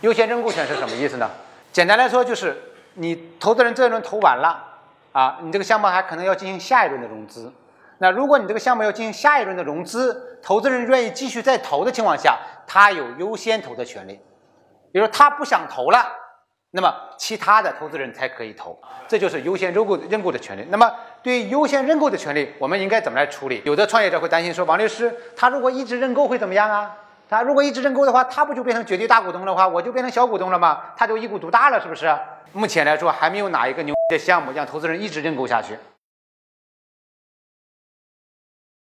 优先认购权是什么意思呢？简单来说就是你投资人这一轮投完了啊，你这个项目还可能要进行下一轮的融资。那如果你这个项目要进行下一轮的融资，投资人愿意继续再投的情况下，他有优先投的权利。比如说他不想投了，那么其他的投资人才可以投，这就是优先认购认购的权利。那么对于优先认购的权利，我们应该怎么来处理？有的创业者会担心说，王律师，他如果一直认购会怎么样啊？他如果一直认购的话，他不就变成绝对大股东的话，我就变成小股东了吗？他就一股独大了，是不是？目前来说，还没有哪一个牛的项目让投资人一直认购下去。